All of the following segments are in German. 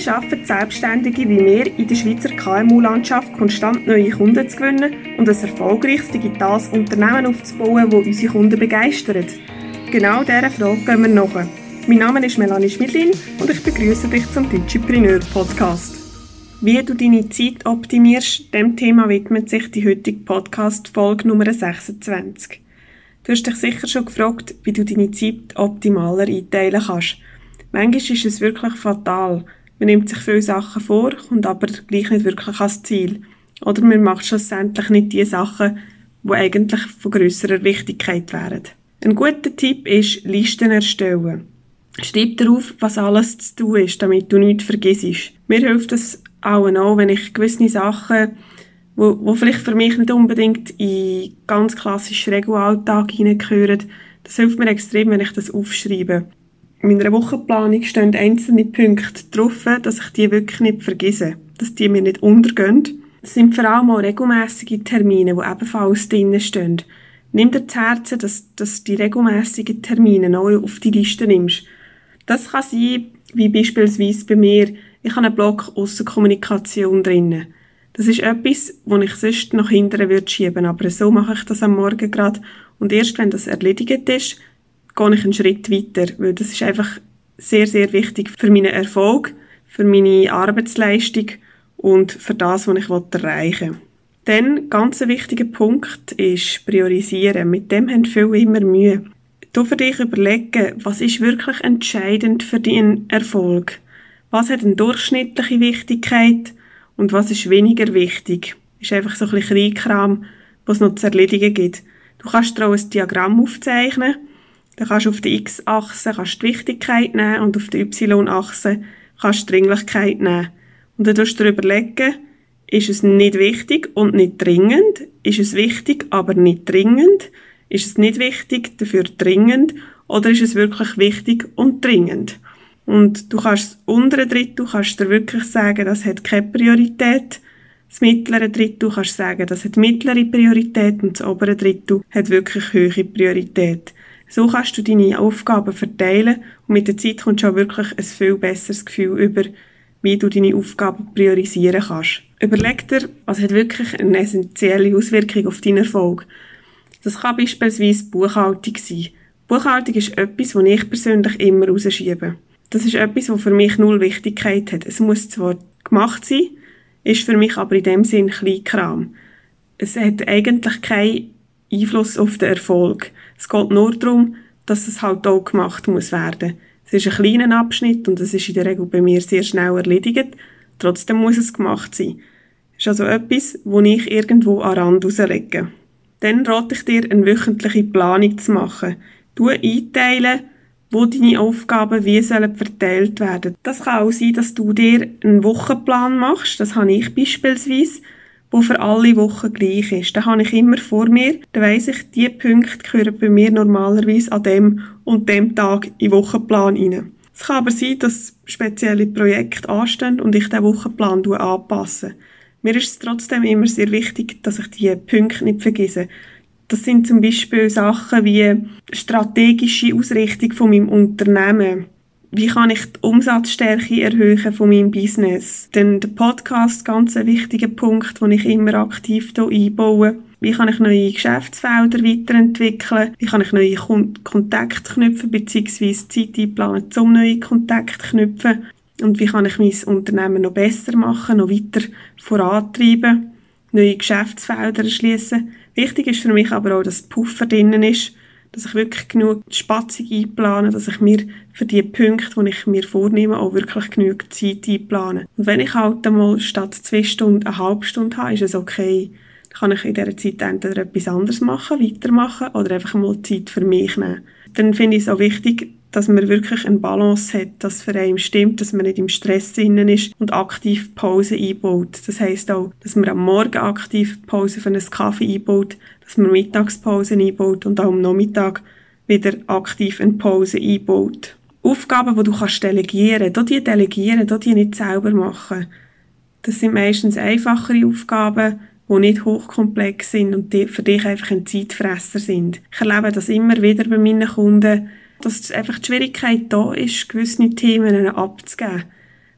Wie schaffen Selbstständige wie wir in der Schweizer KMU-Landschaft konstant neue Kunden zu gewinnen und ein erfolgreiches digitales Unternehmen aufzubauen, das unsere Kunden begeistert? Genau dieser Frage gehen wir nach. Mein Name ist Melanie Schmidlin und ich begrüße dich zum Digipreneur Podcast. Wie du deine Zeit optimierst, dem Thema widmet sich die heutige Podcast-Folge Nummer 26. Du hast dich sicher schon gefragt, wie du deine Zeit optimaler einteilen kannst. Manchmal ist es wirklich fatal. Man nimmt sich viele Sachen vor, kommt aber gleich nicht wirklich ans Ziel. Oder man macht schlussendlich nicht die Sachen, die eigentlich von grösserer Wichtigkeit wären. Ein guter Tipp ist, Listen erstellen. Schreib darauf, was alles zu tun ist, damit du nichts vergisst. Mir hilft es auch noch, wenn ich gewisse Sachen wo vielleicht für mich nicht unbedingt in ganz klassischen Regelalltag hineingehören. Das hilft mir extrem, wenn ich das aufschreibe. In meiner Wochenplanung stehen einzelne Punkte drauf, dass ich die wirklich nicht vergesse, dass die mir nicht untergehen. Es sind vor allem auch regelmäßige Termine, die ebenfalls drinnen stehen. Nimm dir zu Herzen, dass, dass die regelmäßigen Termine neu auf die Liste nimmst. Das kann sein, wie beispielsweise bei mir, ich habe einen Block Aussenkommunikation drinnen. Das ist etwas, wo ich sonst noch hinterher würde schieben, aber so mache ich das am Morgen gerade. Und erst wenn das erledigt ist, gehe ich einen Schritt weiter, weil das ist einfach sehr, sehr wichtig für meinen Erfolg, für meine Arbeitsleistung und für das, was ich erreichen will. Dann, ganz ein wichtiger Punkt ist Priorisieren. Mit dem haben viele immer Mühe. Du für dich überlegen, was ist wirklich entscheidend für deinen Erfolg? Was hat eine durchschnittliche Wichtigkeit? und was ist weniger wichtig. Ist einfach so ein bisschen Kleinkram, was noch zu erledigen gibt. Du kannst dir auch ein Diagramm aufzeichnen. Dann kannst du auf der X-Achse die Wichtigkeit nehmen und auf der Y-Achse kannst du Dringlichkeit nehmen. Und dann tust du dir überlegen, ist es nicht wichtig und nicht dringend? Ist es wichtig, aber nicht dringend? Ist es nicht wichtig, dafür dringend? Oder ist es wirklich wichtig und dringend? Und du kannst das untere Drittel kannst dir wirklich sagen, das hat keine Priorität. Das mittlere Drittel kannst du sagen, das hat mittlere Priorität und das obere Drittel hat wirklich höhere Priorität. So kannst du deine Aufgaben verteilen und mit der Zeit kommst du auch wirklich ein viel besseres Gefühl über, wie du deine Aufgaben priorisieren kannst. Überleg dir, was hat wirklich eine essentielle Auswirkung auf deinen Erfolg. Das kann beispielsweise Buchhaltung sein. Buchhaltung ist etwas, das ich persönlich immer rausschiebe. Das ist etwas, was für mich null Wichtigkeit hat. Es muss zwar gemacht sein, ist für mich aber in dem Sinn Kleinkram. Es hat eigentlich keinen Einfluss auf den Erfolg. Es geht nur darum, dass es halt auch gemacht muss werden. Es ist ein kleiner Abschnitt und es ist in der Regel bei mir sehr schnell erledigt. Trotzdem muss es gemacht sein. Das ist also etwas, wo ich irgendwo an Rand rauslege. Dann rate ich dir, eine wöchentliche Planung zu machen. Du einteilen, wo deine Aufgaben wie sollen verteilt werden. Das kann auch sein, dass du dir einen Wochenplan machst. Das habe ich beispielsweise, wo für alle Wochen gleich ist. Da habe ich immer vor mir. Da weiss ich, die Punkte gehören bei mir normalerweise an dem und dem Tag in den Wochenplan rein. Es kann aber sein, dass spezielle Projekte anstehen und ich den Wochenplan anpasse. Mir ist es trotzdem immer sehr wichtig, dass ich die Punkte nicht vergesse. Das sind zum Beispiel Sachen wie strategische Ausrichtung von meinem Unternehmen. Wie kann ich die Umsatzstärke erhöhen von meinem Business? Denn der Podcast, ganz ein wichtiger Punkt, den ich immer aktiv hier einbaue. Wie kann ich neue Geschäftsfelder weiterentwickeln? Wie kann ich neue Kontakte knüpfen, beziehungsweise Zeit einplanen, um neue Kontakte knüpfen? Und wie kann ich mein Unternehmen noch besser machen, noch weiter vorantreiben? Neue Geschäftsfelder erschließen? Wichtig ist für mich aber auch, dass Puffer drinnen ist, dass ich wirklich genug Spatzung einplane, dass ich mir für die Punkte, die ich mir vornehme, auch wirklich genug Zeit einplane. Und wenn ich halt einmal statt zwei Stunden eine halbe Stunde habe, ist es okay. Dann kann ich in dieser Zeit entweder etwas anderes machen, weitermachen oder einfach mal Zeit für mich nehmen. Dann finde ich es auch wichtig, dass man wirklich eine Balance hat, dass für einen stimmt, dass man nicht im Stress drinnen ist und aktiv Pause einbaut. Das heisst auch, dass man am Morgen aktiv Pause für einen Kaffee einbaut, dass man Mittagspause einbaut und auch am Nachmittag wieder aktiv eine Pause einbaut. Aufgaben, die du kannst delegieren, kannst, die delegieren, die nicht selber machen. Das sind meistens einfachere Aufgaben, die nicht hochkomplex sind und die für dich einfach ein Zeitfresser sind. Ich erlebe das immer wieder bei meinen Kunden, dass einfach die Schwierigkeit da ist, gewisse Themen abzugeben.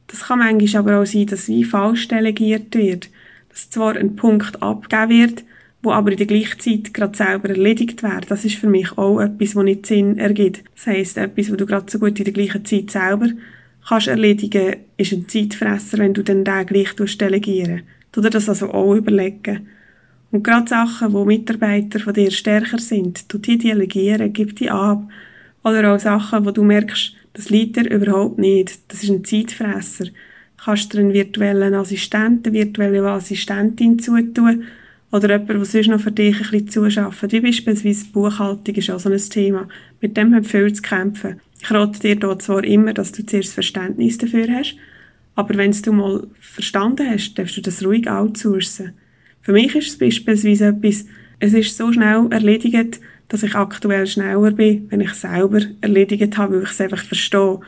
Das kann manchmal aber auch sein, dass wie falsch delegiert wird. Dass zwar ein Punkt abgegeben wird, wo aber in der gleichen Zeit gerade selber erledigt wird. Das ist für mich auch etwas, was nicht Sinn ergibt. Das heisst, etwas, wo du gerade so gut in der gleichen Zeit selber kannst erledigen, ist ein Zeitfresser, wenn du dann den gleich delegieren Du dir das also auch überlegen. Und gerade Sachen, wo Mitarbeiter von dir stärker sind, du die delegieren, gib die ab. Oder auch Sachen, wo du merkst, das liegt dir überhaupt nicht. Das ist ein Zeitfresser. Kannst du einen virtuellen Assistenten, eine virtuelle Assistentin zutun oder jemand, der sonst noch für dich ein bisschen zuschafft. Wie beispielsweise Buchhaltung ist auch so ein Thema. Mit dem hat viel zu kämpfen. Ich rate dir dort zwar immer, dass du zuerst Verständnis dafür hast, aber wenn du mal verstanden hast, darfst du das ruhig outsourcen. Für mich ist es beispielsweise etwas, es ist so schnell erledigt, dass ich aktuell schneller bin, wenn ich selber erledigt habe, weil ich es einfach verstehe.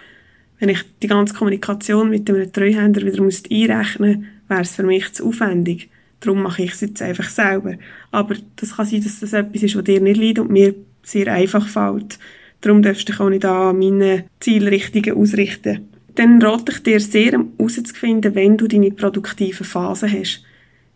Wenn ich die ganze Kommunikation mit einem Treuhänder wieder muss einrechnen muss, wäre es für mich zu aufwendig. Darum mache ich es jetzt einfach selber. Aber das kann sein, dass das etwas ist, was dir nicht liegt und mir sehr einfach fällt. Darum darfst du dich auch nicht an meine Zielrichtungen ausrichten. Dann rate ich dir sehr, herauszufinden, wenn du deine produktive Phase hast.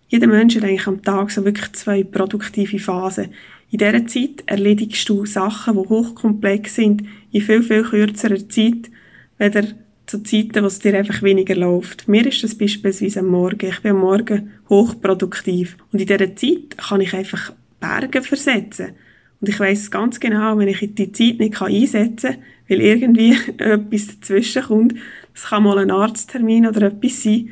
Jeder Mensch hat eigentlich am Tag so wirklich zwei produktive Phasen. In dieser Zeit erledigst du Sachen, die hochkomplex sind, in viel, viel kürzerer Zeit, weder zu Zeiten, wo es dir einfach weniger läuft. Mir ist das beispielsweise am Morgen. Ich bin am Morgen hochproduktiv. Und in dieser Zeit kann ich einfach Berge versetzen. Und ich weiß ganz genau, wenn ich die Zeit nicht einsetzen kann, weil irgendwie etwas dazwischen kommt, das kann mal ein Arzttermin oder etwas sein,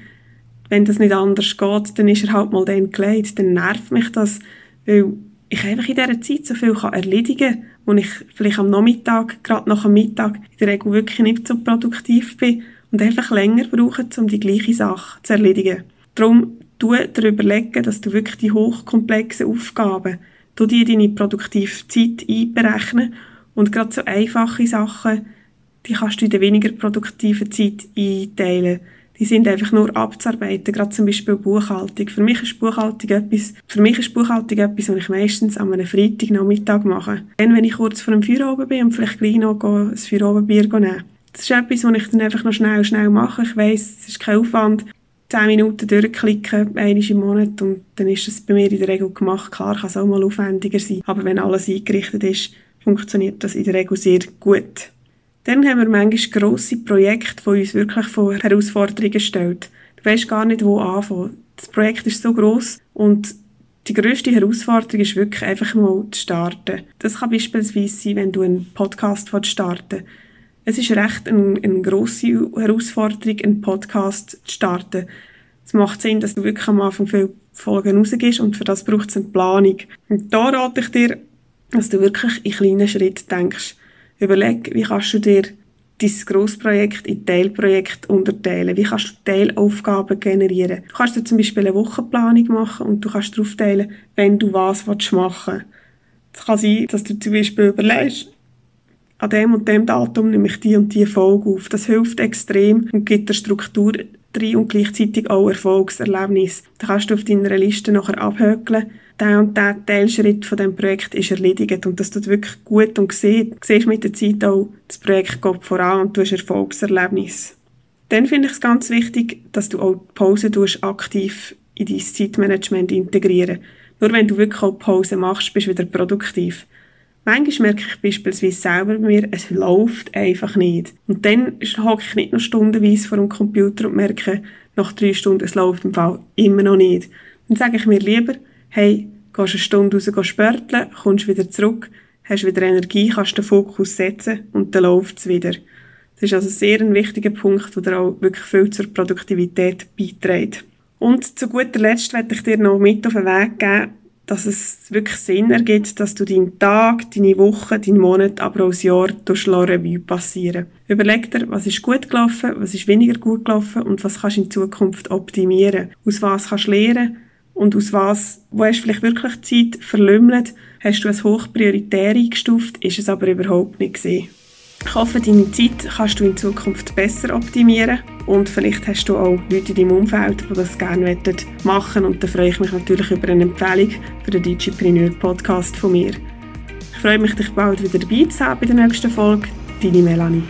wenn das nicht anders geht, dann ist er halt mal dann gelegt, dann nervt mich das, weil ich einfach in dieser Zeit so viel kann erledigen kann, wo ich vielleicht am Nachmittag, gerade nach dem Mittag, in der Regel wirklich nicht so produktiv bin und einfach länger brauche, um die gleiche Sache zu erledigen. Darum tu dir überlegen, dass du wirklich die hochkomplexen Aufgaben, du in deine produktive Zeit einberechnen und gerade so einfache Sachen, die kannst du in der weniger produktiven Zeit einteilen die sind einfach nur abzuarbeiten, gerade zum Beispiel Buchhaltung. Für mich ist Buchhaltung etwas, für mich ist Buchhaltung etwas, was ich meistens an einem Freitagnachmittag mache. Dann, wenn ich kurz vor dem Feierabend bin und vielleicht gleich noch ein Feierabendbier nehmen. Das ist etwas, was ich dann einfach noch schnell, schnell mache. Ich weiss, es ist kein Aufwand. Zehn Minuten durchklicken, einmal im Monat und dann ist es bei mir in der Regel gemacht. Klar kann es auch mal aufwendiger sein, aber wenn alles eingerichtet ist, funktioniert das in der Regel sehr gut. Dann haben wir manchmal grosse Projekte, die uns wirklich vor Herausforderungen stellen. Du weißt gar nicht, wo anfangen. Das Projekt ist so gross und die grösste Herausforderung ist wirklich einfach mal zu starten. Das kann beispielsweise sein, wenn du einen Podcast starten Es ist recht eine, eine grosse Herausforderung, einen Podcast zu starten. Es macht Sinn, dass du wirklich am Anfang viele Folgen rausgehst und für das braucht es eine Planung. Und da rate ich dir, dass du wirklich in kleinen Schritten denkst. Überleg, wie kannst du dir dein Grossprojekt in Teilprojekte unterteilen? Wie kannst du Teilaufgaben generieren? Du kannst dir zum Beispiel eine Wochenplanung machen und du kannst darauf teilen, wenn du was machen willst. Es kann sein, dass du zum Beispiel überlegst, an dem und dem Datum nehme ich die und die Folge auf. Das hilft extrem und gibt der Struktur drin und gleichzeitig auch Erfolgserlebnis. Da kannst du auf deiner Liste nachher abhökeln, der und der Teilschritt von dem Projekt ist erledigt und das tut wirklich gut und siehst, siehst mit der Zeit auch, das Projekt geht voran und du hast Erfolgserlebnis. Dann finde ich es ganz wichtig, dass du auch die Pause aktiv in dein Zeitmanagement integrieren. Nur wenn du wirklich auch Pause machst, bist du wieder produktiv. Manchmal merke ich beispielsweise selber bei mir, es läuft einfach nicht. Und dann hocke ich nicht noch stundenweise vor dem Computer und merke, nach drei Stunden, es läuft im Fall immer noch nicht. Dann sage ich mir lieber, hey, gehst eine Stunde raus spörteln, kommst wieder zurück, hast wieder Energie, kannst den Fokus setzen und dann läuft es wieder. Das ist also sehr ein wichtiger Punkt, der auch wirklich viel zur Produktivität beiträgt. Und zu guter Letzt werde ich dir noch mit auf den Weg geben, dass es wirklich Sinn ergibt, dass du deinen Tag, deine Woche, deinen Monat, aber auch das Jahr durch Revue passieren. Überleg dir, was ist gut gelaufen, was ist weniger gut gelaufen und was kannst du in Zukunft optimieren. Aus was kannst du lernen und aus was, wo hast du vielleicht wirklich Zeit verlümmelt, hast du es hoch prioritär eingestuft, ist es aber überhaupt nicht gesehen. Ich hoffe, deine Zeit kannst du in Zukunft besser optimieren und vielleicht hast du auch Leute in deinem Umfeld, die das gerne machen und dann freue ich mich natürlich über eine Empfehlung für den Digipreneur Podcast von mir. Ich freue mich, dich bald wieder dabei zu haben bei der nächsten Folge. Deine Melanie.